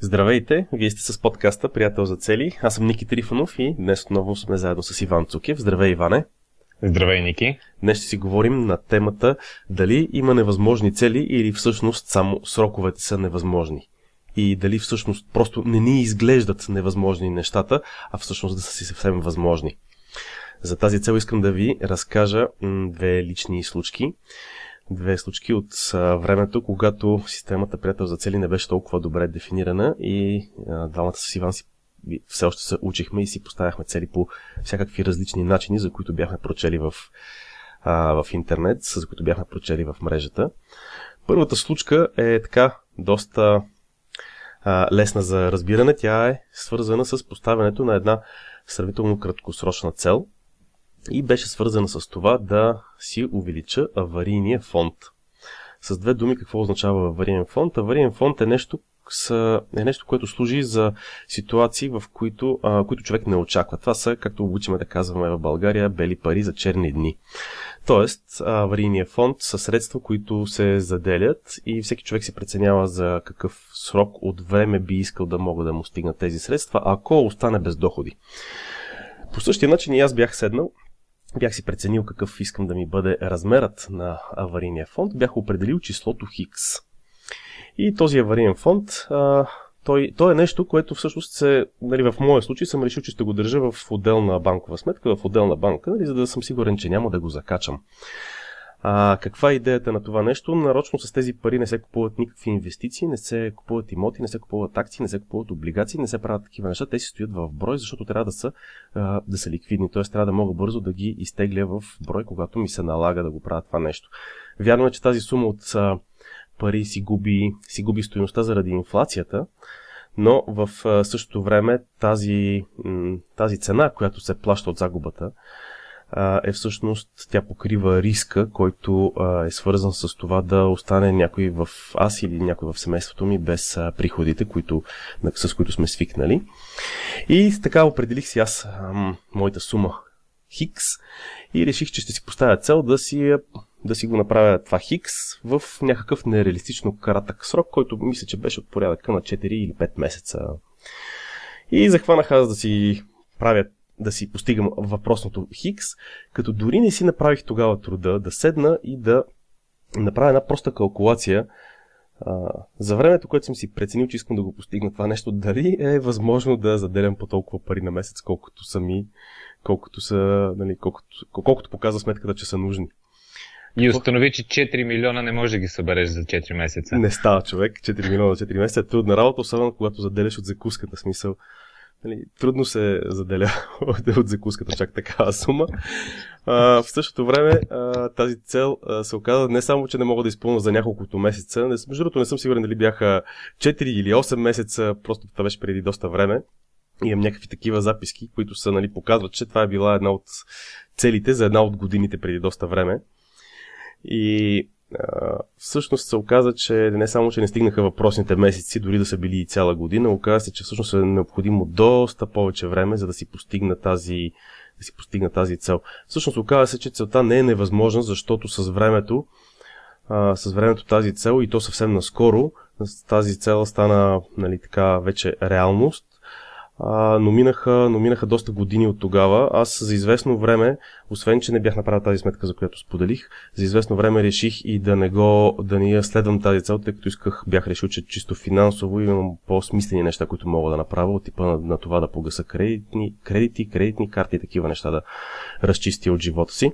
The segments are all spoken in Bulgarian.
Здравейте, вие сте с подкаста Приятел за цели. Аз съм Ники Трифонов и днес отново сме заедно с Иван Цукев. Здравей, Иване! Здравей, Ники! Днес ще си говорим на темата дали има невъзможни цели или всъщност само сроковете са невъзможни. И дали всъщност просто не ни изглеждат невъзможни нещата, а всъщност да са си съвсем възможни. За тази цел искам да ви разкажа две лични случки две случки от времето, когато системата приятел за цели не беше толкова добре дефинирана и двамата с Иван си все още се учихме и си поставяхме цели по всякакви различни начини, за които бяхме прочели в, а, в интернет, за които бяхме прочели в мрежата. Първата случка е така доста а, лесна за разбиране. Тя е свързана с поставянето на една сравнително краткосрочна цел – и беше свързана с това да си увелича аварийния фонд. С две думи какво означава авариен фонд? Авариен фонд е нещо, е нещо, което служи за ситуации, в които, а, които човек не очаква. Това са, както обучиме да казваме в България, бели пари за черни дни. Тоест, аварийният фонд са средства, които се заделят и всеки човек си преценява за какъв срок от време би искал да мога да му стигнат тези средства, ако остане без доходи. По същия начин и аз бях седнал бях си преценил какъв искам да ми бъде размерът на аварийния фонд, бях определил числото Хикс. И този авариен фонд, а, той, той е нещо, което всъщност се, нали, в моя случай съм решил, че ще го държа в отделна банкова сметка, в отделна банка, нали, за да съм сигурен, че няма да го закачам. А, каква е идеята на това нещо? Нарочно с тези пари не се купуват никакви инвестиции, не се купуват имоти, не се купуват акции, не се купуват облигации, не се правят такива неща. Те си стоят в брой, защото трябва да са, а, да са ликвидни, т.е. трябва да мога бързо да ги изтегля в брой, когато ми се налага да го правя това нещо. Вярно е, че тази сума от а, пари си губи, си губи стоеността заради инфлацията, но в същото време тази, тази цена, която се плаща от загубата, е всъщност тя покрива риска, който е свързан с това да остане някой в аз или някой в семейството ми без приходите, които, с които сме свикнали. И така определих си аз моята сума Хикс и реших, че ще си поставя цел да си, да си го направя това Хикс в някакъв нереалистично кратък срок, който мисля, че беше от порядъка на 4 или 5 месеца. И захванах аз да си правя да си постигам въпросното Хикс, като дори не си направих тогава труда да седна и да направя една проста калкулация а, за времето, което съм си преценил, че искам да го постигна това нещо, дали е възможно да заделям по толкова пари на месец, колкото са ми, колкото са, нали, колкото, колкото показва сметката, че са нужни. И установи, че 4 милиона не може да ги събереш за 4 месеца. Не става човек. 4 милиона за 4 месеца е трудна работа, особено когато заделяш от закуската смисъл нали, трудно се заделя от закуската чак такава сума. А, в същото време а, тази цел а, се оказа не само, че не мога да изпълня за няколкото месеца, не, между другото не съм сигурен дали бяха 4 или 8 месеца, просто това беше преди доста време. Имам някакви такива записки, които са, нали, показват, че това е била една от целите за една от годините преди доста време. И всъщност се оказа, че не само, че не стигнаха въпросните месеци, дори да са били и цяла година, оказа се, че всъщност е необходимо доста повече време, за да си постигна тази, да си постигна тази цел. Всъщност оказа се, че целта не е невъзможна, защото с времето, а, с времето тази цел и то съвсем наскоро, тази цел стана нали, така вече реалност а, но, минаха, но минаха доста години от тогава. Аз за известно време, освен че не бях направил тази сметка, за която споделих, за известно време реших и да не го, да не я следвам тази цел, тъй като исках, бях решил, че чисто финансово имам по-смислени неща, които мога да направя, от типа на, на това да погаса кредитни, кредити, кредитни карти и такива неща да разчистя от живота си.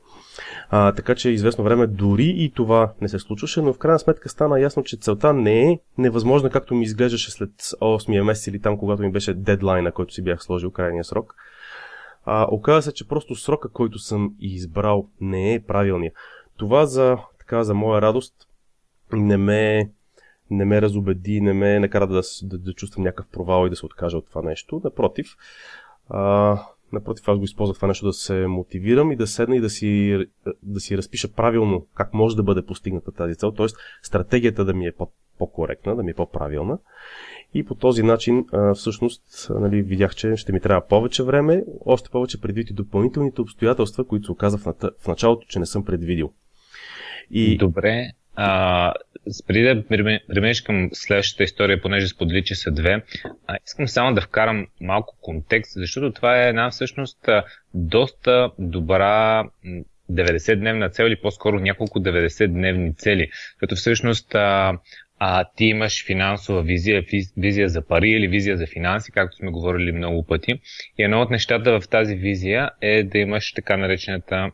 А, така че известно време дори и това не се случваше, но в крайна сметка стана ясно, че целта не е невъзможна, както ми изглеждаше след 8 месец или там, когато ми беше дедлайна, който си бях сложил крайния срок. А, оказа се, че просто срока, който съм избрал, не е правилния. Това за, така, за моя радост не ме, не ме разобеди, не ме накара да, да, да чувствам някакъв провал и да се откажа от това нещо. Напротив, а, Напротив, аз го използвах това нещо да се мотивирам и да седна и да си, да си разпиша правилно как може да бъде постигната тази цел, т.е. стратегията да ми е по-коректна, да ми е по-правилна. И по този начин, всъщност, нали, видях, че ще ми трябва повече време, още повече предвид и допълнителните обстоятелства, които се оказа в началото, че не съм предвидил. И... Добре, а, преди да преминеш към следващата история, понеже сподели, че са две, а, искам само да вкарам малко контекст, защото това е една всъщност доста добра 90-дневна цел или по-скоро няколко 90-дневни цели, като всъщност а, а, ти имаш финансова визия, визия за пари или визия за финанси, както сме говорили много пъти. И едно от нещата в тази визия е да имаш така наречената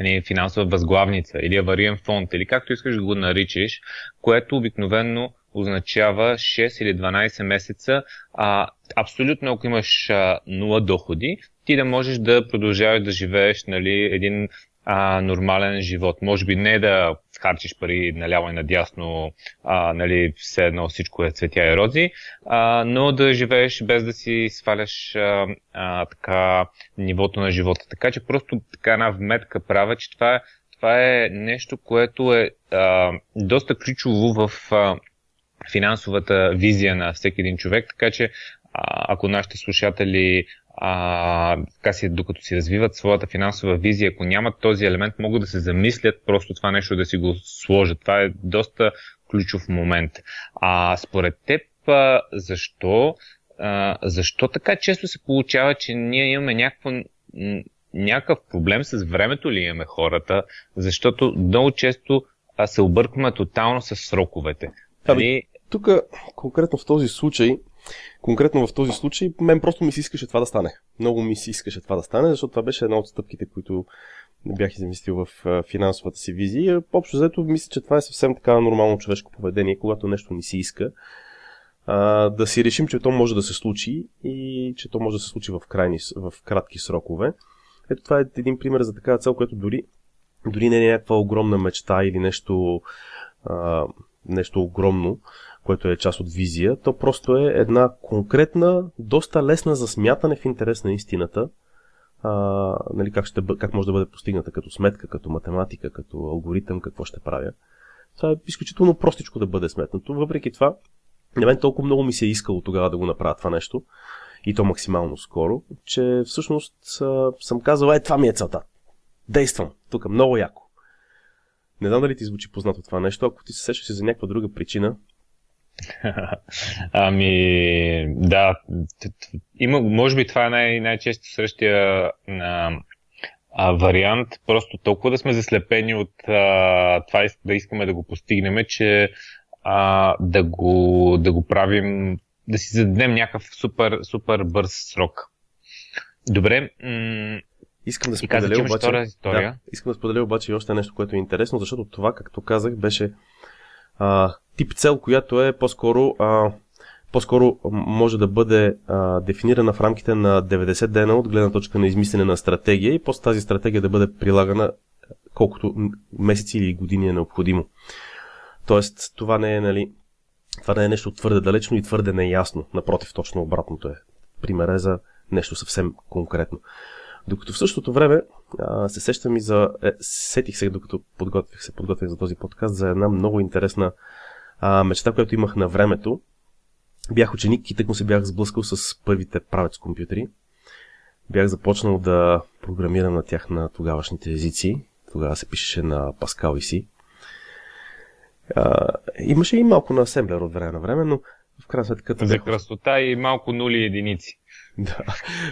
нали, финансова възглавница или авариен фонд, или както искаш да го наричаш, което обикновенно означава 6 или 12 месеца, а, абсолютно ако имаш а, нула доходи, ти да можеш да продължаваш да живееш нали, един а, нормален живот. Може би не да харчиш пари наляво и надясно, а, нали, все едно всичко е цветя и рози, а, но да живееш без да си сваляш а, а, така, нивото на живота. Така че просто така една вметка правя, че това е, това е нещо, което е а, доста ключово в а, финансовата визия на всеки един човек, така че ако нашите слушатели а, така си, докато си развиват своята финансова визия, ако нямат този елемент, могат да се замислят просто това нещо да си го сложат. Това е доста ключов момент. А според теб, а, защо, а, защо така често се получава, че ние имаме някакво някакъв проблем с времето ли имаме хората, защото много често а, се объркваме тотално с сроковете. Ами, нали? тук конкретно в този случай Конкретно в този случай, мен просто ми се искаше това да стане. Много ми се искаше това да стане, защото това беше една от стъпките, които бях измислил в финансовата си визия. Общо взето, мисля, че това е съвсем така нормално човешко поведение, когато нещо ни се иска. А, да си решим, че то може да се случи и че то може да се случи в, крайни, в кратки срокове. Ето това е един пример за такава цел, което дори, дори не е някаква огромна мечта или нещо, а, нещо огромно, което е част от визия, то просто е една конкретна, доста лесна за смятане в интерес на истината, а, нали, как, ще, как може да бъде постигната като сметка, като математика, като алгоритъм, какво ще правя. Това е изключително простичко да бъде сметнато. Въпреки това, на мен толкова много ми се е искало тогава да го направя това нещо, и то максимално скоро, че всъщност съм казал, е, това ми е целта. Действам. Тук много яко. Не знам дали ти звучи познато това нещо. Ако ти се сещаш за някаква друга причина, ами, да. Има, може би това е най- най-често срещия а, а, вариант. Просто толкова да сме заслепени от а, това да искаме да го постигнем, че а, да, го, да го правим, да си зададем някакъв супер, супер бърз срок. Добре. М- Искам да споделя обаче. Да, искам да споделя обаче и още нещо, което е интересно, защото това, както казах, беше а, тип цел, която е по-скоро, а, по-скоро може да бъде а, дефинирана в рамките на 90 дена от гледна точка на измислене на стратегия и после тази стратегия да бъде прилагана колкото месеци или години е необходимо. Тоест, това не е, нали, това не е нещо твърде далечно и твърде неясно. Напротив, точно обратното е. Пример е за нещо съвсем конкретно. Докато в същото време а, се сещам и за... Е, сетих се, докато подготвих се, подготвих за този подкаст, за една много интересна а, мечта, която имах на времето. Бях ученик и тъкмо се бях сблъскал с първите правец компютри. Бях започнал да програмирам на тях на тогавашните езици. Тогава се пишеше на Pascal и си. А, имаше и малко на асемблер от време на време, но в крайна сметка... За красота и малко нули единици. Да.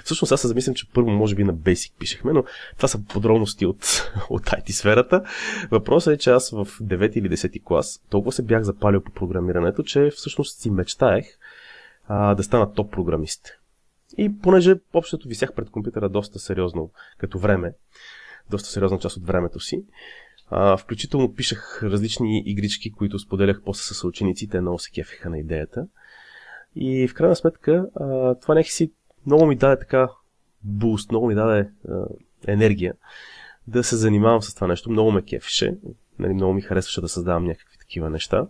Всъщност аз се замислям, че първо може би на Basic пишехме, но това са подробности от, от IT сферата. Въпросът е, че аз в 9 или 10 клас толкова се бях запалил по програмирането, че всъщност си мечтаех а, да стана топ програмист. И понеже общото висях пред компютъра доста сериозно като време, доста сериозна част от времето си, а, включително пишах различни игрички, които споделях после с учениците, много се кефиха на идеята. И в крайна сметка, а, това някакси много ми даде така буст, много ми даде а, енергия да се занимавам с това нещо. Много ме кефише. Нали, много ми харесваше да създавам някакви такива неща.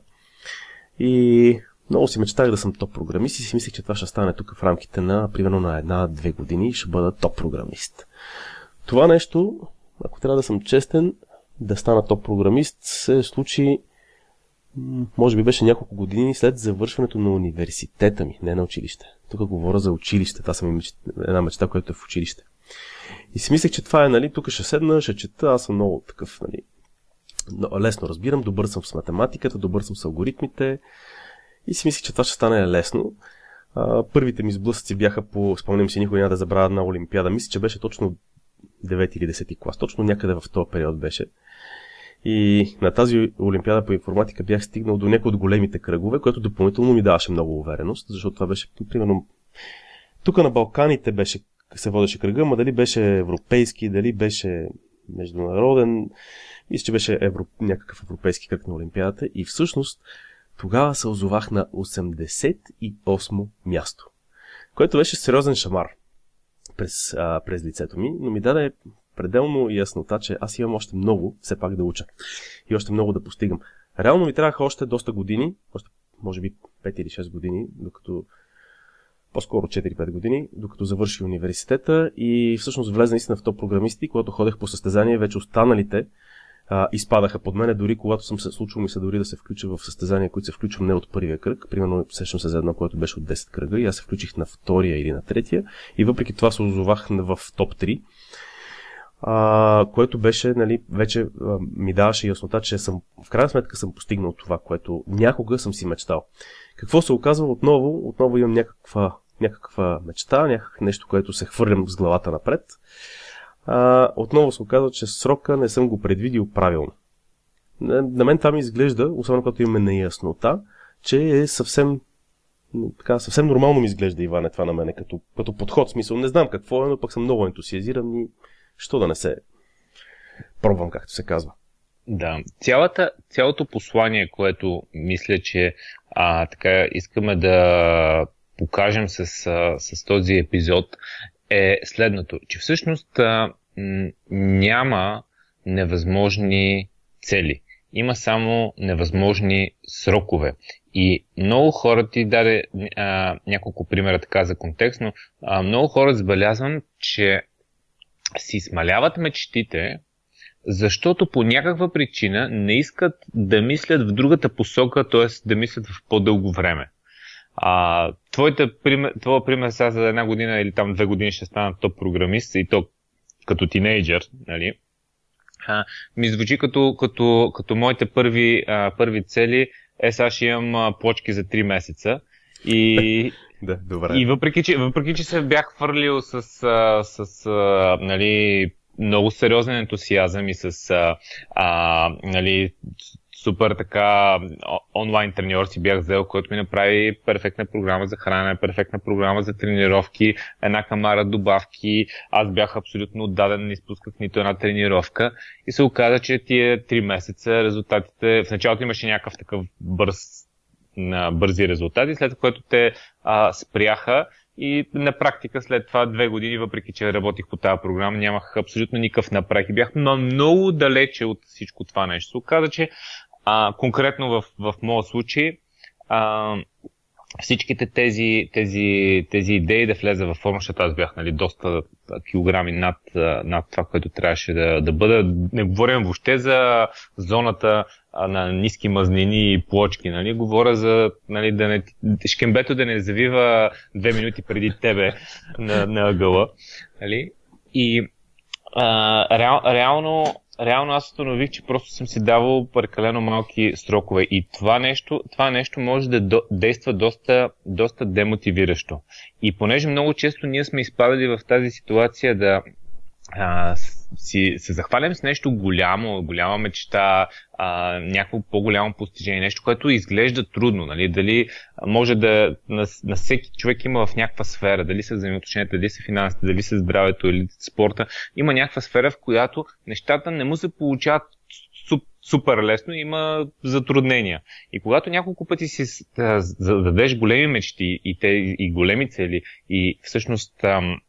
И много си мечтах да съм топ програмист и си мислех, че това ще стане тук в рамките на примерно на една-две години и ще бъда топ програмист. Това нещо, ако трябва да съм честен, да стана топ програмист, се случи може би беше няколко години след завършването на университета ми, не на училище. Тук говоря за училище. Това съм меч... една мечта, която е в училище. И си мислех, че това е, нали, тук ще седна, ще чета, аз съм много такъв, нали, лесно разбирам, добър съм с математиката, добър съм с алгоритмите и си мислих, че това ще стане лесно. А, първите ми сблъсъци бяха по, спомням си, никой няма да забравя на Олимпиада. Мисля, че беше точно 9 или 10 клас. Точно някъде в този период беше. И на тази Олимпиада по информатика бях стигнал до някои от големите кръгове, което допълнително ми даваше много увереност, защото това беше, примерно, тук на Балканите беше, се водеше кръга, ма дали беше европейски, дали беше международен, мисля, че беше евро, някакъв европейски кръг на Олимпиадата. И всъщност тогава се озовах на 88 място, което беше сериозен шамар през, а, през лицето ми, но ми даде пределно яснота, че аз имам още много все пак да уча и още много да постигам. Реално ми трябваха още доста години, още може би 5 или 6 години, докато по-скоро 4-5 години, докато завърши университета и всъщност влезе наистина в топ програмисти, когато ходех по състезание, вече останалите а, изпадаха под мене, дори когато съм се случвал ми се дори да се включа в състезания, които се включвам не от първия кръг. Примерно сещам се за едно, което беше от 10 кръга и аз се включих на втория или на третия и въпреки това се озовах в топ 3 а, което беше, нали, вече а, ми даваше яснота, че съм, в крайна сметка съм постигнал това, което някога съм си мечтал. Какво се оказва отново? Отново имам някаква, някаква мечта, някакво нещо, което се хвърлям с главата напред. А, отново се оказва, че срока не съм го предвидил правилно. На, на мен това ми изглежда, особено като имаме неяснота, че е съвсем така, съвсем нормално ми изглежда, Иване, това на мене като, като подход. Смисъл, не знам какво е, но пък съм много ентусиазиран и що да не се пробвам, както се казва. Да, Цялата, цялото послание, което мисля, че а, така искаме да покажем с, с този епизод е следното, че всъщност а, няма невъзможни цели. Има само невъзможни срокове. И много хора ти даде а, няколко примера така за контекст, но а, много хора забелязвам, че си смаляват мечтите, защото по някаква причина не искат да мислят в другата посока, т.е. да мислят в по-дълго време. А, пример, твоя пример сега за една година или там две години ще стана топ програмист и то като тинейджър, нали? А, ми звучи като, като, като моите първи, а, първи цели. Е, сега ще имам а, плочки за 3 месеца. И, Да, добре. И въпреки, че, въпреки, че се бях хвърлил с, с, с нали, много сериозен ентусиазъм и с а, а, нали, супер така онлайн треньор си бях взел, който ми направи перфектна програма за хранене, перфектна програма за тренировки, една камара добавки. Аз бях абсолютно отдаден, не изпусках нито една тренировка. И се оказа, че тия три месеца резултатите, в началото имаше някакъв такъв бърз на бързи резултати, след което те а, спряха и на практика след това две години, въпреки че работих по тази програма, нямах абсолютно никакъв напрек и бях много далече от всичко това нещо. Оказа, че а, конкретно в, в моят случай а, всичките тези, тези, тези идеи да влезе във форма, защото аз бях нали, доста килограми над, над това, което трябваше да, да бъда. Не говорим въобще за зоната на ниски мазнини и плочки. Нали? Говоря за нали, да не, шкембето да не завива две минути преди тебе на, на ъгъла. Нали? И а, реал, реално реално аз установих, че просто съм си давал прекалено малки срокове и това нещо, това нещо може да до, действа доста, доста демотивиращо. И понеже много често ние сме изпадали в тази ситуация да а, си, се захвалям с нещо голямо, голяма мечта, а, някакво по-голямо постижение, нещо, което изглежда трудно. Нали? Дали може да на, на всеки човек има в някаква сфера, дали са взаимоотношенията, дали са финансите, дали са здравето или спорта, има някаква сфера, в която нещата не му се получават супер лесно, има затруднения. И когато няколко пъти си зададеш големи мечти и, те, и големи цели и всъщност ам,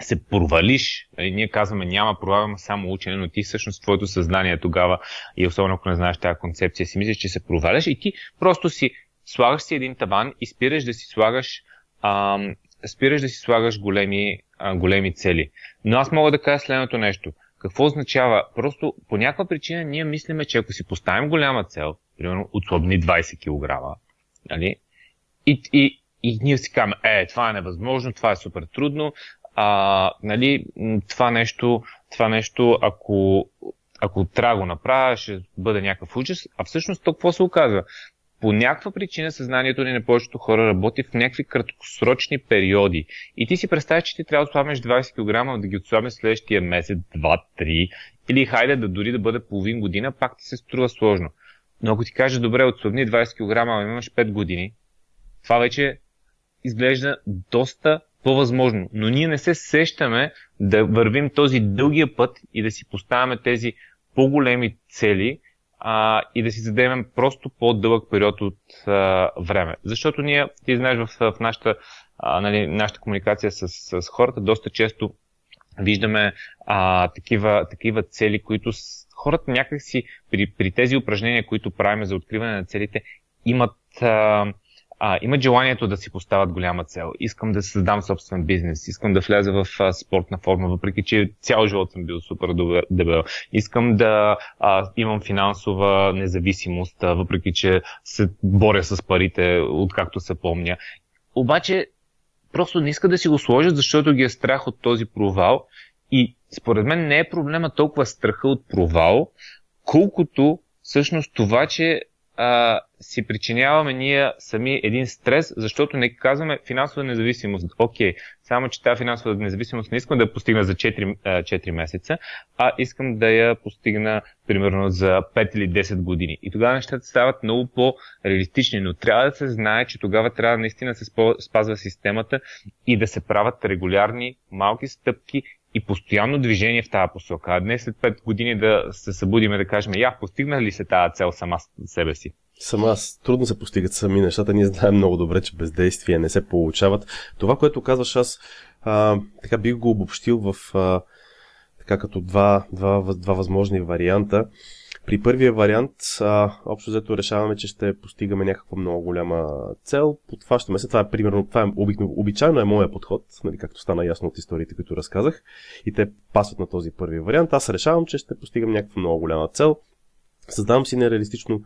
се провалиш, нали, ние казваме няма провал, само учене, но ти всъщност твоето съзнание тогава и особено ако не знаеш тази концепция, си мислиш, че се проваляш и ти просто си слагаш си един таван и спираш да си слагаш ам, спираш да си слагаш големи, а, големи цели. Но аз мога да кажа следното нещо. Какво означава? Просто по някаква причина ние мислиме, че ако си поставим голяма цел, примерно отслабни 20 кг, нали? И, и, и ние си казваме, е, това е невъзможно, това е супер трудно, а, нали, това нещо, това нещо ако, ако трябва го направя, ще бъде някакъв ужас. А всъщност то какво се оказва? По някаква причина съзнанието ни на повечето хора работи в някакви краткосрочни периоди. И ти си представяш, че ти трябва да отслабнеш 20 кг, да ги отслабнеш следващия месец, 2, 3, или хайде да дори да бъде половин година, пак ти се струва сложно. Но ако ти каже, добре, отслабни 20 кг, имаш 5 години, това вече изглежда доста по-възможно. Но ние не се сещаме да вървим този дългия път и да си поставяме тези по-големи цели а, и да си зададем просто по-дълъг период от а, време. Защото ние, ти знаеш, в, в нашата, а, нали, нашата комуникация с, с хората доста често виждаме а, такива, такива цели, които с, хората някакси при, при тези упражнения, които правим за откриване на целите, имат а, а, имат желанието да си поставят голяма цел. Искам да създам собствен бизнес, искам да вляза в а, спортна форма, въпреки че цял живот съм бил супер дебел. Искам да а, имам финансова независимост, а, въпреки че се боря с парите, откакто се помня. Обаче, просто не иска да си го сложат, защото ги е страх от този провал. И според мен не е проблема толкова страха от провал, колкото всъщност това, че а, си причиняваме ние сами един стрес, защото не казваме финансова независимост. Окей, само че тази финансова независимост не искам да я постигна за 4, 4 месеца, а искам да я постигна примерно за 5 или 10 години. И тогава нещата стават много по-реалистични, но трябва да се знае, че тогава трябва наистина да се спазва системата и да се правят регулярни малки стъпки и постоянно движение в тази посока. А днес след 5 години да се събудиме да кажем, я, постигна ли се тази цел сама себе си? Сама трудно се постигат сами нещата. Ние знаем много добре, че бездействия не се получават. Това, което казваш, аз а, така бих го обобщил в а, така като два, два, два възможни варианта. При първия вариант, а, общо взето решаваме, че ще постигаме някаква много голяма цел. Подхващаме се. Това е примерно, това е обикновено, обичайно е моя подход, нали, както стана ясно от историите, които разказах. И те пасват на този първи вариант. Аз решавам, че ще постигам някаква много голяма цел. Създавам си нереалистично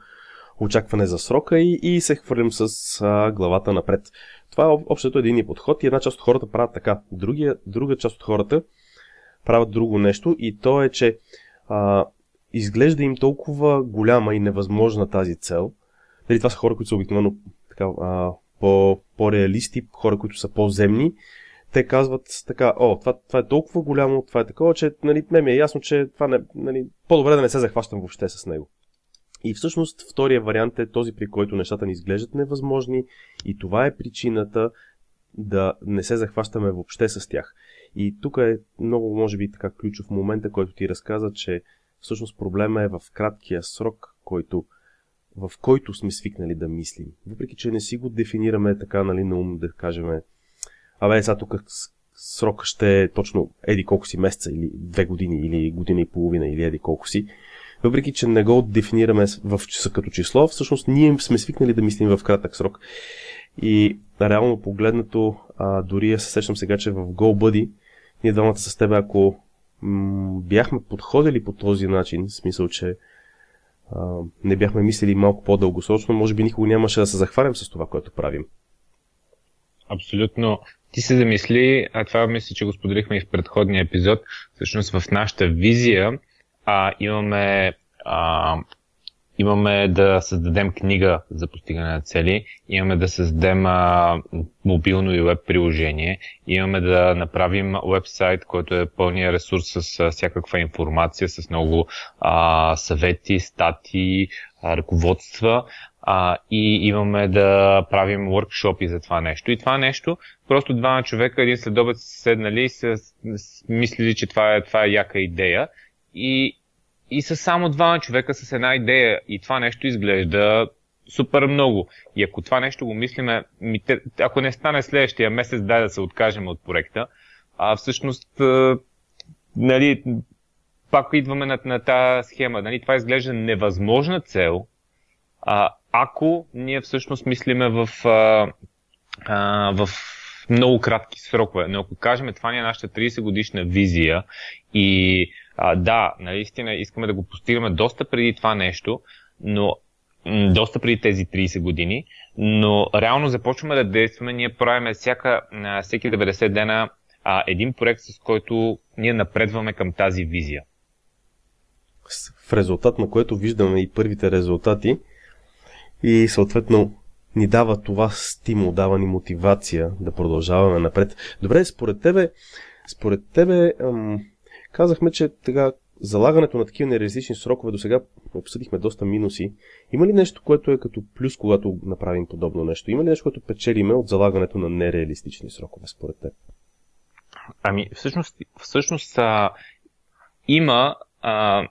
очакване за срока и, и се хвърлям с а, главата напред. Това е общото един подход и една част от хората правят така. Другия, друга част от хората правят друго нещо и то е, че а, изглежда им толкова голяма и невъзможна тази цел. Дали, това са хора, които са обикновено така, а, по, по-реалисти, хора, които са по-земни. Те казват така, о, това, това е толкова голямо, това е такова, че нали, ме ми е ясно, че това не, нали, по-добре да не се захващам въобще с него. И всъщност втория вариант е този, при който нещата ни изглеждат невъзможни и това е причината да не се захващаме въобще с тях. И тук е много, може би, така ключов момента, който ти разказа, че всъщност проблема е в краткия срок, който, в който сме свикнали да мислим. Въпреки, че не си го дефинираме така, нали, на ум, да кажем, абе, сега тук срок ще е точно еди колко си месеца, или две години, или година и половина, или еди колко си. Въпреки, че не го дефинираме в като число, всъщност ние сме свикнали да мислим в кратък срок. И реално погледнато, а, дори я се сещам сега, че в GoBuddy, ние двамата с теб, ако бяхме подходили по този начин, в смисъл, че а, не бяхме мислили малко по-дългосрочно, може би никога нямаше да се захванем с това, което правим. Абсолютно. Ти се замисли, а това мисля, че го споделихме и в предходния епизод, всъщност в нашата визия а, имаме а, имаме да създадем книга за постигане на цели, имаме да създадем а, мобилно и веб приложение, имаме да направим вебсайт, който е пълния ресурс с а, всякаква информация, с много а, съвети, статии, а, ръководства а, и имаме да правим workshopи за това нещо. И това нещо, просто двама човека, един следобед седнали и се мислили, че това е, това е яка идея и и са само двама човека с една идея и това нещо изглежда супер много. И ако това нещо го мислиме, ако не стане следващия месец, дай да се откажем от проекта, а всъщност, нали, пак идваме на, на тази схема. Нали, това изглежда невъзможна цел, а, ако ние всъщност мислиме в, а, а, в много кратки срокове. Но ако кажем, това ни е нашата 30 годишна визия и а, да, наистина искаме да го постигаме доста преди това нещо, но доста преди тези 30 години, но реално започваме да действаме, ние правиме всяка, всеки 90 дена а, един проект, с който ние напредваме към тази визия. в резултат на което виждаме и първите резултати и съответно ни дава това стимул, дава ни мотивация да продължаваме напред. Добре, според тебе, според тебе казахме, че така залагането на такива нереалистични срокове до сега обсъдихме доста минуси. Има ли нещо, което е като плюс, когато направим подобно нещо? Има ли нещо, което печелиме от залагането на нереалистични срокове, според теб? Ами, всъщност, всъщност а, има а,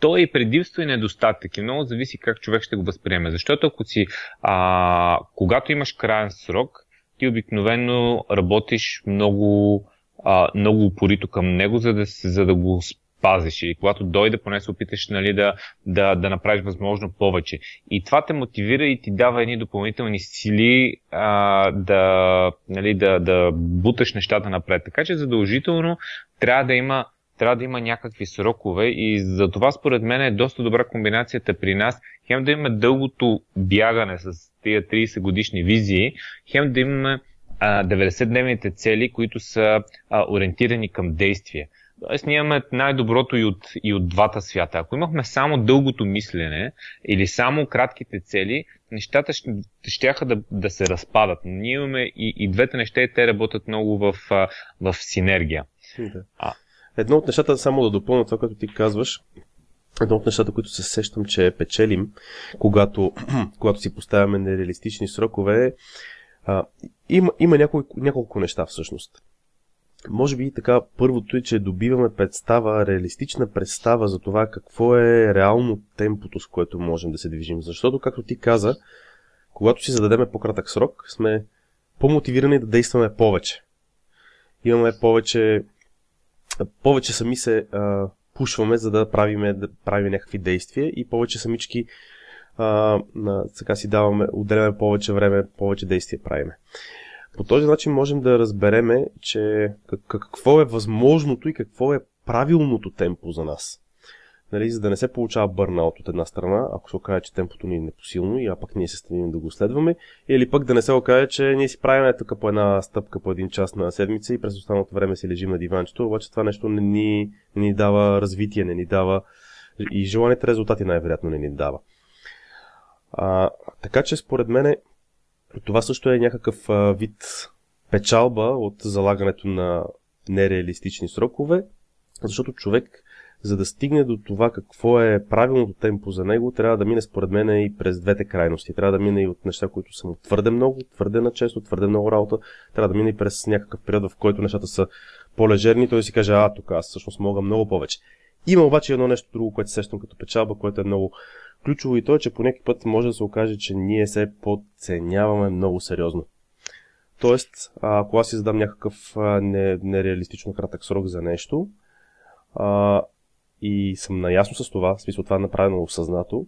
то е и предимство и недостатък. И много зависи как човек ще го възприеме. Защото ако си, а, когато имаш крайен срок, ти обикновено работиш много, а, много упорито към него, за да, за да го спазиш. И когато дойде, поне се опиташ нали, да, да, да направиш възможно повече. И това те мотивира и ти дава едни допълнителни сили а, да, нали, да, да буташ нещата напред. Така че задължително трябва да има трябва да има някакви срокове и за това според мен е доста добра комбинацията при нас. Хем да имаме дългото бягане с тия 30 годишни визии, хем да имаме 90-дневните цели, които са а, ориентирани към действие. Тоест, ние имаме най-доброто и от, и от двата свята. Ако имахме само дългото мислене или само кратките цели, нещата ще, да, да се разпадат. Ние имаме и, и двете неща и те работят много в, в синергия. Да. А, Едно от нещата, само да допълня това, което ти казваш, едно от нещата, които се сещам, че печелим, когато, когато си поставяме нереалистични срокове, а, има, има няколко, няколко неща всъщност. Може би така, първото е, че добиваме представа, реалистична представа за това какво е реално темпото, с което можем да се движим. Защото, както ти каза, когато си зададеме по-кратък срок, сме по-мотивирани да действаме повече. Имаме повече повече сами се а, пушваме, за да правиме, да правим някакви действия и повече самички а, сега си даваме, отделяме повече време, повече действия правиме. По този начин можем да разбереме, че какво е възможното и какво е правилното темпо за нас нали, за да не се получава бърнаут от една страна, ако се окаже, че темпото ни е непосилно и а пък ние се стремим да го следваме, или пък да не се окаже, че ние си правим тук по една стъпка по един час на седмица и през останалото време си лежим на диванчето, обаче това нещо не ни, не ни дава развитие, не ни дава и желаните резултати най-вероятно не ни дава. А, така че според мен това също е някакъв а, вид печалба от залагането на нереалистични срокове, защото човек за да стигне до това какво е правилното темпо за него, трябва да мине според мен и през двете крайности. Трябва да мине и от неща, които са му твърде много, твърде на често, твърде много работа. Трябва да мине и през някакъв период, в който нещата са по-лежерни, той си каже, а, тук аз всъщност мога много повече. Има обаче едно нещо друго, което сещам като печалба, което е много ключово и то е, че по някакъв път може да се окаже, че ние се подценяваме много сериозно. Тоест, ако аз си задам някакъв нереалистично кратък срок за нещо, а, и съм наясно с това, в смисъл това е направено осъзнато,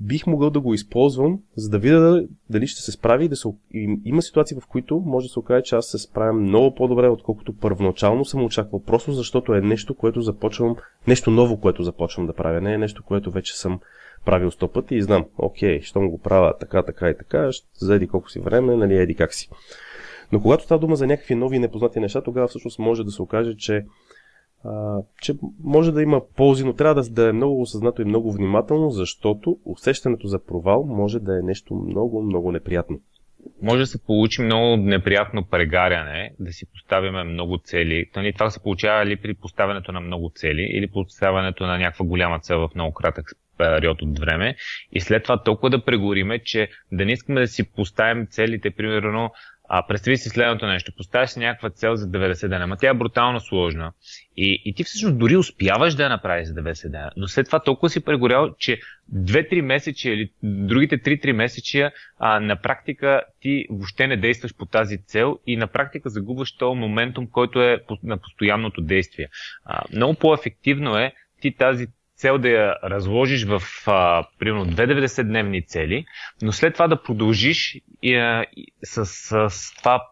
бих могъл да го използвам, за да видя дали ще се справи да се... Има ситуации, в които може да се окаже, че аз се справям много по-добре, отколкото първоначално съм очаквал. Просто защото е нещо, което започвам, нещо ново, което започвам да правя. Не е нещо, което вече съм правил сто пъти и знам, окей, щом го правя така, така и така, ще заеди колко си време, нали, еди как си. Но когато става дума за някакви нови непознати неща, тогава всъщност може да се окаже, че а, че може да има ползи, но трябва да, да е много осъзнато и много внимателно, защото усещането за провал може да е нещо много, много неприятно. Може да се получи много неприятно прегаряне, да си поставяме много цели. Нали, това се получава ли при поставянето на много цели или поставянето на някаква голяма цел в много кратък период от време и след това толкова да прегориме, че да не искаме да си поставим целите, примерно а, представи си следното нещо. Поставяш си някаква цел за 90 дена, ама тя е брутално сложна. И, и ти всъщност дори успяваш да я направиш за 90 дена. Но след това толкова си прегорял, че 2-3 месечи или другите 3-3 месечия на практика ти въобще не действаш по тази цел и на практика загубваш този моментум, който е на постоянното действие. А, много по-ефективно е ти тази цел да я разложиш в а, примерно 290 дневни цели, но след това да продължиш и, а, и, с, с, с това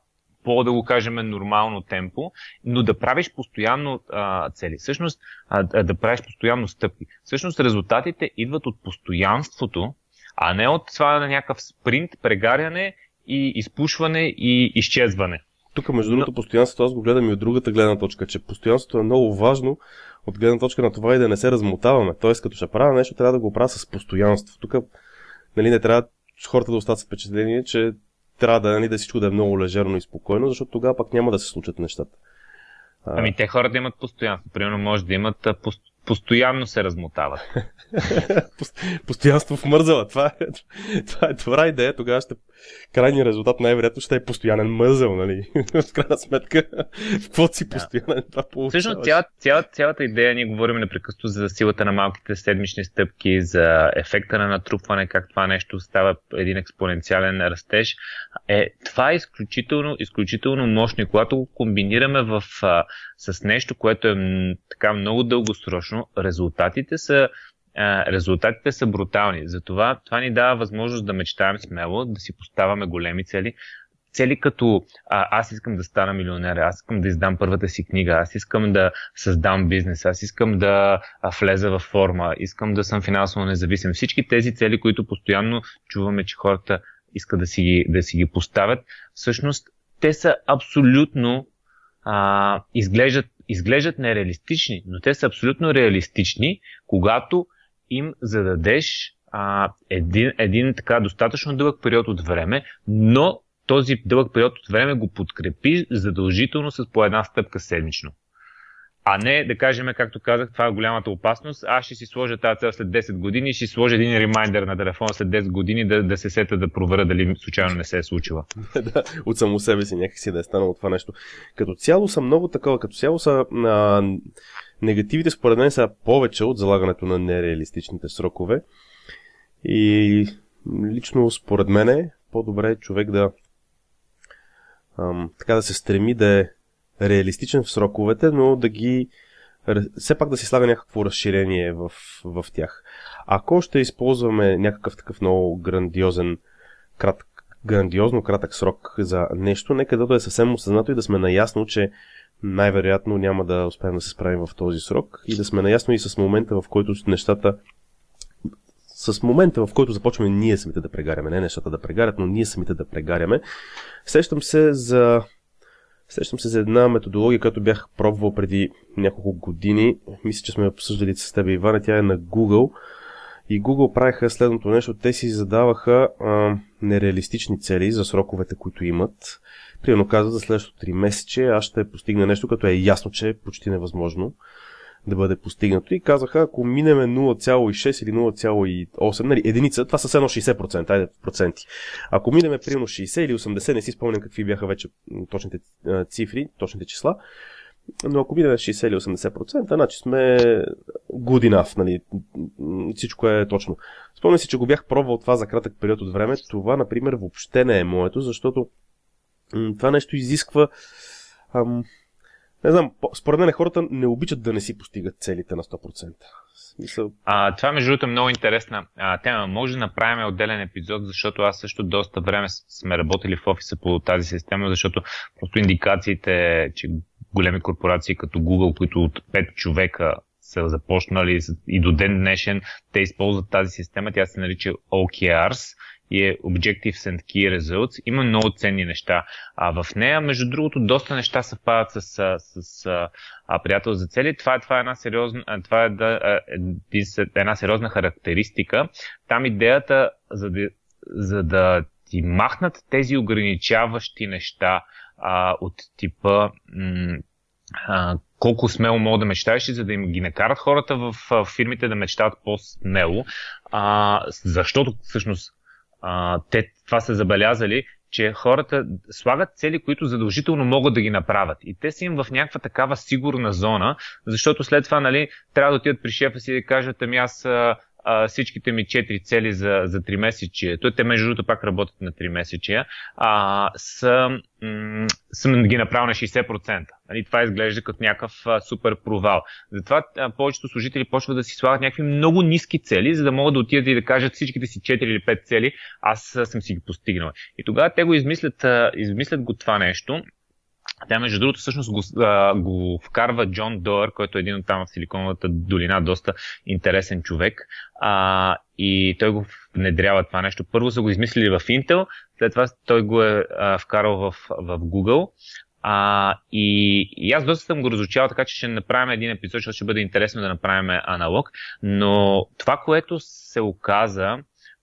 по, да го кажем, нормално темпо, но да правиш постоянно а, цели. Всъщност, а, да правиш постоянно стъпки. Всъщност, резултатите идват от постоянството, а не от това на някакъв спринт, прегаряне и изпушване и изчезване. тук, между другото, постоянството аз го гледам и от другата гледна точка, че постоянството е много важно от гледна точка на това и да не се размотаваме. Тоест, като ще правя нещо, трябва да го правя с постоянство. Тук нали, не трябва хората да остават с впечатление, че трябва да, нали, да всичко да е много лежерно и спокойно, защото тогава пък няма да се случат нещата. Ами те хората имат постоянство. Примерно може да имат постоянно се размотават. Постоянство в мързела. Това е, това е добра идея. Тогава ще крайният резултат най-вероятно ще е постоянен мързел, нали? в крайна сметка, в какво си постоянен да. това получаваш. Всъщност цяла, цяла, цялата идея, ние говорим непрекъснато за силата на малките седмични стъпки, за ефекта на натрупване, как това нещо става един експоненциален растеж. Е, това е изключително, изключително мощно и когато го комбинираме в, а, с нещо, което е така много дългосрочно, резултатите са резултатите са брутални. Затова това ни дава възможност да мечтаем смело, да си поставяме големи цели. Цели като а, аз искам да стана милионер, аз искам да издам първата си книга, аз искам да създам бизнес, аз искам да влеза във форма, искам да съм финансово независим. Всички тези цели, които постоянно чуваме, че хората искат да си ги, да си ги поставят, всъщност те са абсолютно а, изглеждат, изглеждат нереалистични, но те са абсолютно реалистични, когато им зададеш а, един, един така достатъчно дълъг период от време, но този дълъг период от време го подкрепи задължително с по една стъпка седмично. А не да кажем, както казах, това е голямата опасност. Аз ще си сложа тази цел след 10 години ще сложа един ремайдер на телефона след 10 години да, да се сета да проверя дали случайно не се е случила. да, от само себе си някакси да е станало това нещо. Като цяло са много такова, като цяло са а, Негативите според мен са повече от залагането на нереалистичните срокове. И лично според мен е по-добре човек да ам, така да се стреми да е реалистичен в сроковете, но да ги все пак да си слага някакво разширение в, в тях. Ако ще използваме някакъв такъв много грандиозен, кратък, грандиозно кратък срок за нещо, нека да е съвсем осъзнато и да сме наясно, че най-вероятно няма да успеем да се справим в този срок и да сме наясно и с момента, в който нещата с момента, в който започваме ние самите да прегаряме, не нещата да прегарят, но ние самите да прегаряме. Сещам се за Сещам се за една методология, която бях пробвал преди няколко години. Мисля, че сме обсъждали с теб, Иван, тя е на Google. И Google правиха следното нещо. Те си задаваха а, нереалистични цели за сроковете, които имат. Примерно казва за следващото 3 месече аз ще постигна нещо, като е ясно, че е почти невъзможно да бъде постигнато. И казаха, ако минеме 0,6 или 0,8, нали, единица, това са едно 60%, айде проценти. Ако минеме примерно 60 или 80, не си спомням какви бяха вече точните цифри, точните числа, но ако минеме 60 или 80%, значи сме good enough, нали, всичко е точно. Спомням си, че го бях пробвал това за кратък период от време. Това, например, въобще не е моето, защото това нещо изисква. Ам, не знам, според мен хората не обичат да не си постигат целите на 100%. Смисъл... А, това между другото е много интересна а, тема. Може да направим отделен епизод, защото аз също доста време сме работили в офиса по тази система, защото просто индикациите, че големи корпорации като Google, които от 5 човека са започнали и до ден днешен, те използват тази система, тя се нарича OKRs и е Objectives and Key Results. Има много ценни неща. А в нея, между другото, доста неща съвпадат с, с, с а, приятел за цели. Това, това е една сериозна, това е да, е, една сериозна характеристика. Там идеята, за да, за да ти махнат тези ограничаващи неща а, от типа м- а, колко смело мога да мечтаеш, за да им ги накарат хората в, в фирмите да мечтават по-смело. А, защото всъщност а, те това са забелязали, че хората слагат цели, които задължително могат да ги направят. И те са им в някаква такава сигурна зона, защото след това нали, трябва да отидат при шефа си и да кажат, ами аз а, всичките ми 4 цели за, за 3 месечия, той те между другото пак работят на 3 месечия, а, са, м- съм ги направил на 60%. Нали, това изглежда като някакъв а, супер провал. Затова а, повечето служители почват да си слагат някакви много ниски цели, за да могат да отидат и да кажат всичките си 4 или 5 цели, аз а, съм си ги постигнал. И тогава те го измислят, а, измислят го това нещо Тя, между другото, всъщност го, а, го вкарва Джон Доър, който е един от там в Силиконовата долина, доста интересен човек. А, и той го внедрява това нещо. Първо са го измислили в Intel, след това той го е а, вкарал в, в Google. А, и, и аз доста съм го разучавал, така че ще направим един епизод, защото ще бъде интересно да направим аналог. Но това, което се оказа,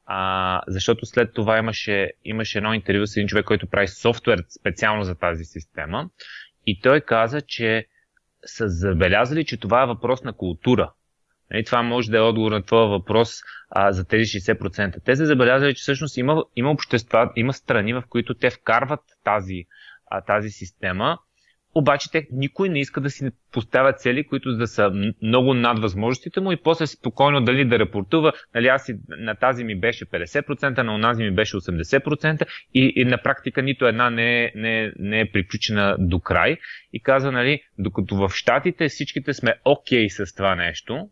а, защото след това имаше, имаше едно интервю с един човек, който прави софтуер специално за тази система. И той каза, че са забелязали, че това е въпрос на култура. И нали, това може да е отговор на твоя въпрос а, за тези 60%. Те са забелязали, че всъщност има, има общества, има страни, в които те вкарват тази, а, тази система, обаче те, никой не иска да си поставя цели, които да са много над възможностите му и после спокойно дали да репортува, нали аз си, на тази ми беше 50%, на онази ми беше 80% и, и на практика нито една не е, не, не е приключена до край. И казва, нали, докато в Штатите всичките сме окей okay с това нещо,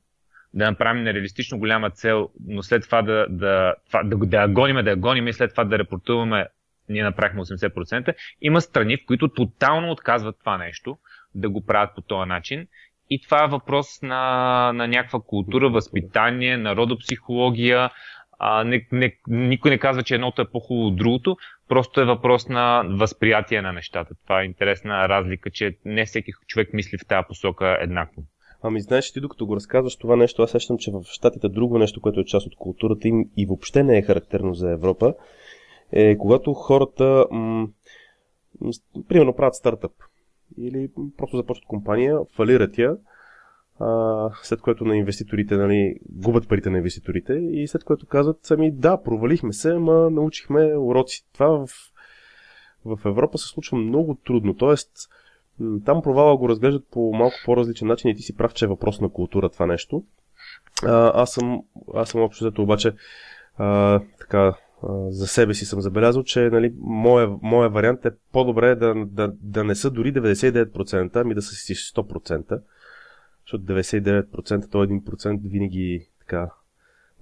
да направим нереалистично голяма цел, но след това да, да, да, да, да я гоним, да я гоним и след това да репортуваме ние направихме 80%, има страни, в които тотално отказват това нещо, да го правят по този начин. И това е въпрос на, на някаква култура, възпитание, народопсихология. А, не, не, никой не казва, че едното е по-хубаво от другото, просто е въпрос на възприятие на нещата. Това е интересна разлика, че не всеки човек мисли в тази посока еднакво. Ами знаеш, ти докато го разказваш това нещо, аз сещам, че в Штатите друго нещо, което е част от културата им и въобще не е характерно за Европа, е когато хората, м- примерно, правят стартъп или просто започват компания, фалират я, а, след което на инвеститорите, нали, губят парите на инвеститорите и след което казват сами, да, провалихме се, ама научихме уроци. Това в, в Европа се случва много трудно. Тоест, там провала го разглеждат по малко по-различен начин и ти си прав, че е въпрос на култура това нещо. А, аз съм, аз съм общо взето обаче а, така, за себе си съм забелязал, че нали, моя, моя вариант е по-добре да, да, да не са дори 99%, ами да са си 100%. Защото 99%, то 1% винаги така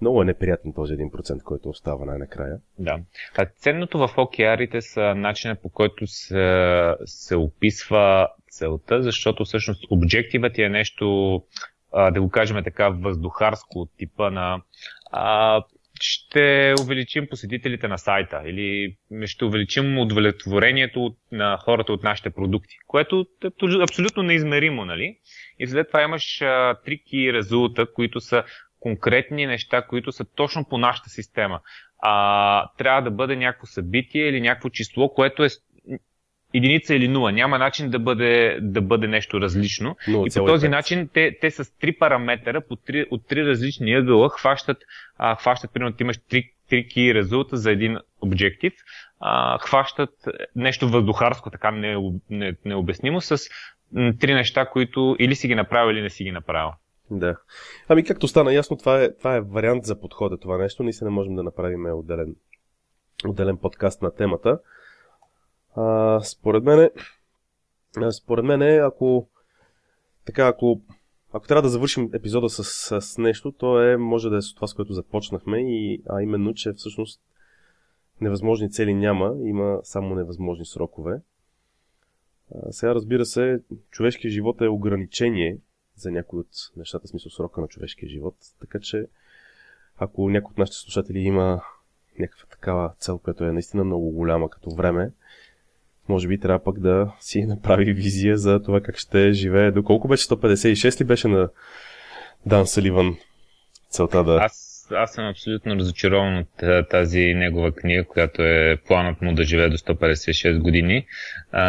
много е неприятен този 1%, който остава най-накрая. Да. А ценното в океарите са начинът по който се, се описва целта, защото всъщност обективът е нещо, да го кажем така, въздухарско от типа на а, ще увеличим посетителите на сайта или ще увеличим удовлетворението на хората от нашите продукти, което е абсолютно неизмеримо, нали? И след това имаш а, три резулта, които са конкретни неща, които са точно по нашата система. А, трябва да бъде някакво събитие или някакво число, което е единица или нула. Няма начин да бъде, да бъде нещо различно. 0, и по този 5. начин те, те с три параметъра по три, от три различни ъгъла хващат, а, хващат примерно, ти имаш три, три ки резулта за един обектив, а, хващат нещо въздухарско, така не, не, необяснимо, с три неща, които или си ги направил, или не си ги направил. Да. Ами както стана ясно, това е, това е вариант за подхода това нещо. Ние се не можем да направим отделен, отделен подкаст на темата. А, според мен, според мен, ако така, ако, ако трябва да завършим епизода с, с нещо, то е, може да е с това, с което започнахме, и, а именно, че всъщност невъзможни цели няма, има само невъзможни срокове. А, сега, разбира се, човешкият живот е ограничение за някои от нещата, смисъл срока на човешкия живот, така че ако някой от нашите слушатели има някаква такава цел, която е наистина много голяма като време, може би трябва пък да си направи визия за това как ще живее. Доколко беше 156 ли беше на Дан Саливан? Целта да... Аз, аз съм абсолютно разочарован от тази негова книга, която е планът му да живее до 156 години,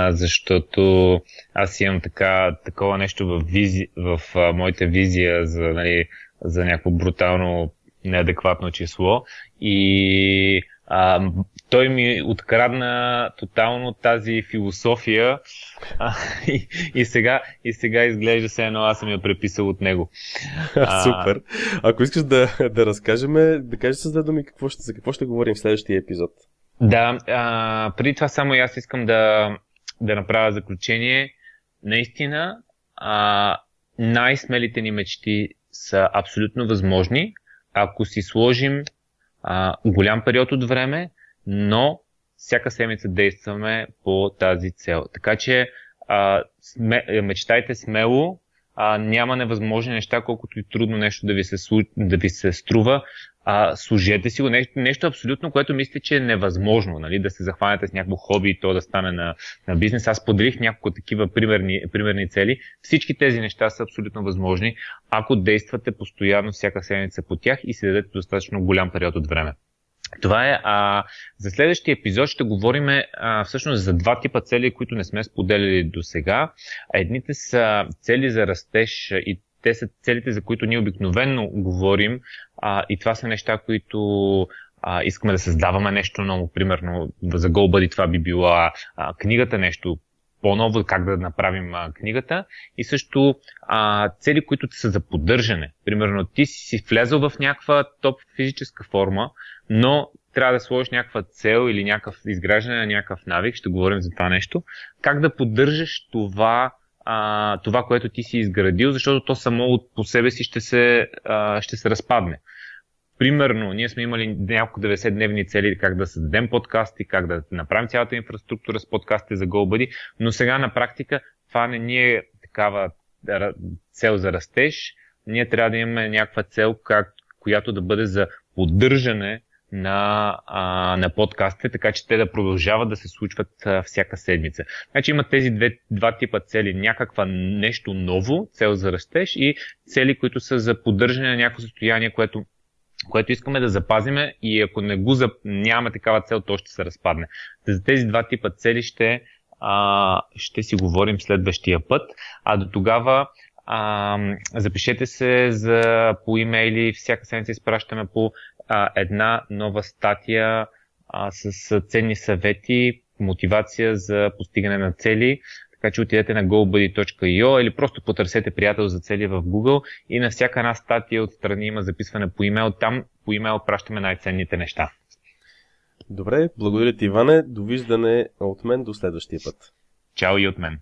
защото аз имам така, такова нещо в, визи, в моята визия за, нали, за някакво брутално неадекватно число. И а, той ми открадна тотално тази философия а, и, и, сега, и сега изглежда се едно, аз съм я преписал от него. А, Супер. Ако искаш да, да разкажем, да кажеш с две думи какво ще, за какво ще говорим в следващия епизод. Да, а, преди това само и аз искам да, да направя заключение. Наистина, а, най-смелите ни мечти са абсолютно възможни, ако си сложим а, голям период от време, но всяка седмица действаме по тази цел. Така че а, сме, мечтайте смело, а, няма невъзможни неща, колкото и трудно нещо да ви се, да ви се струва. А, служете си го нещо, нещо абсолютно, което мислите, че е невъзможно, нали, да се захванете с някакво хоби и то да стане на, на бизнес. Аз поделих няколко такива примерни, примерни цели. Всички тези неща са абсолютно възможни, ако действате постоянно всяка седмица по тях и си дадете достатъчно голям период от време. Това е. А, за следващия епизод ще говорим а, всъщност за два типа цели, които не сме споделили до сега. Едните са цели за растеж и те са целите, за които ние обикновенно говорим. А, и това са неща, които а, искаме да създаваме нещо ново. Примерно за GoBuddy това би била а, книгата, нещо по-ново, как да направим а, книгата. И също а, цели, които са за поддържане. Примерно ти си влезъл в някаква топ физическа форма, но трябва да сложиш някаква цел или някакъв изграждане на някакъв навик, ще говорим за това нещо, как да поддържаш това, а, това което ти си изградил, защото то само от по себе си ще се, а, ще се разпадне. Примерно, ние сме имали няколко 90-дневни цели как да създадем подкасти, как да направим цялата инфраструктура с подкасти за GoBuddy, но сега на практика това не ни е такава цел за растеж. Ние трябва да имаме някаква цел, как, която да бъде за поддържане на, а, на подкастите, така че те да продължават да се случват а, всяка седмица. Значи има тези две, два типа цели. Някаква нещо ново, цел за растеж и цели, които са за поддържане на някакво състояние, което което искаме да запазиме и ако не го зап... нямаме такава цел, то ще се разпадне. За тези два типа цели ще, а, ще си говорим следващия път, а до тогава а, запишете се за, по имейли, всяка седмица изпращаме по а, една нова статия а, с ценни съвети, мотивация за постигане на цели. Така че отидете на gobuddy.io или просто потърсете приятел за цели в Google и на всяка една статия отстрани има записване по имейл. Там по имейл пращаме най-ценните неща. Добре, благодаря ти, Иване. Довиждане от мен до следващия път. Чао и от мен.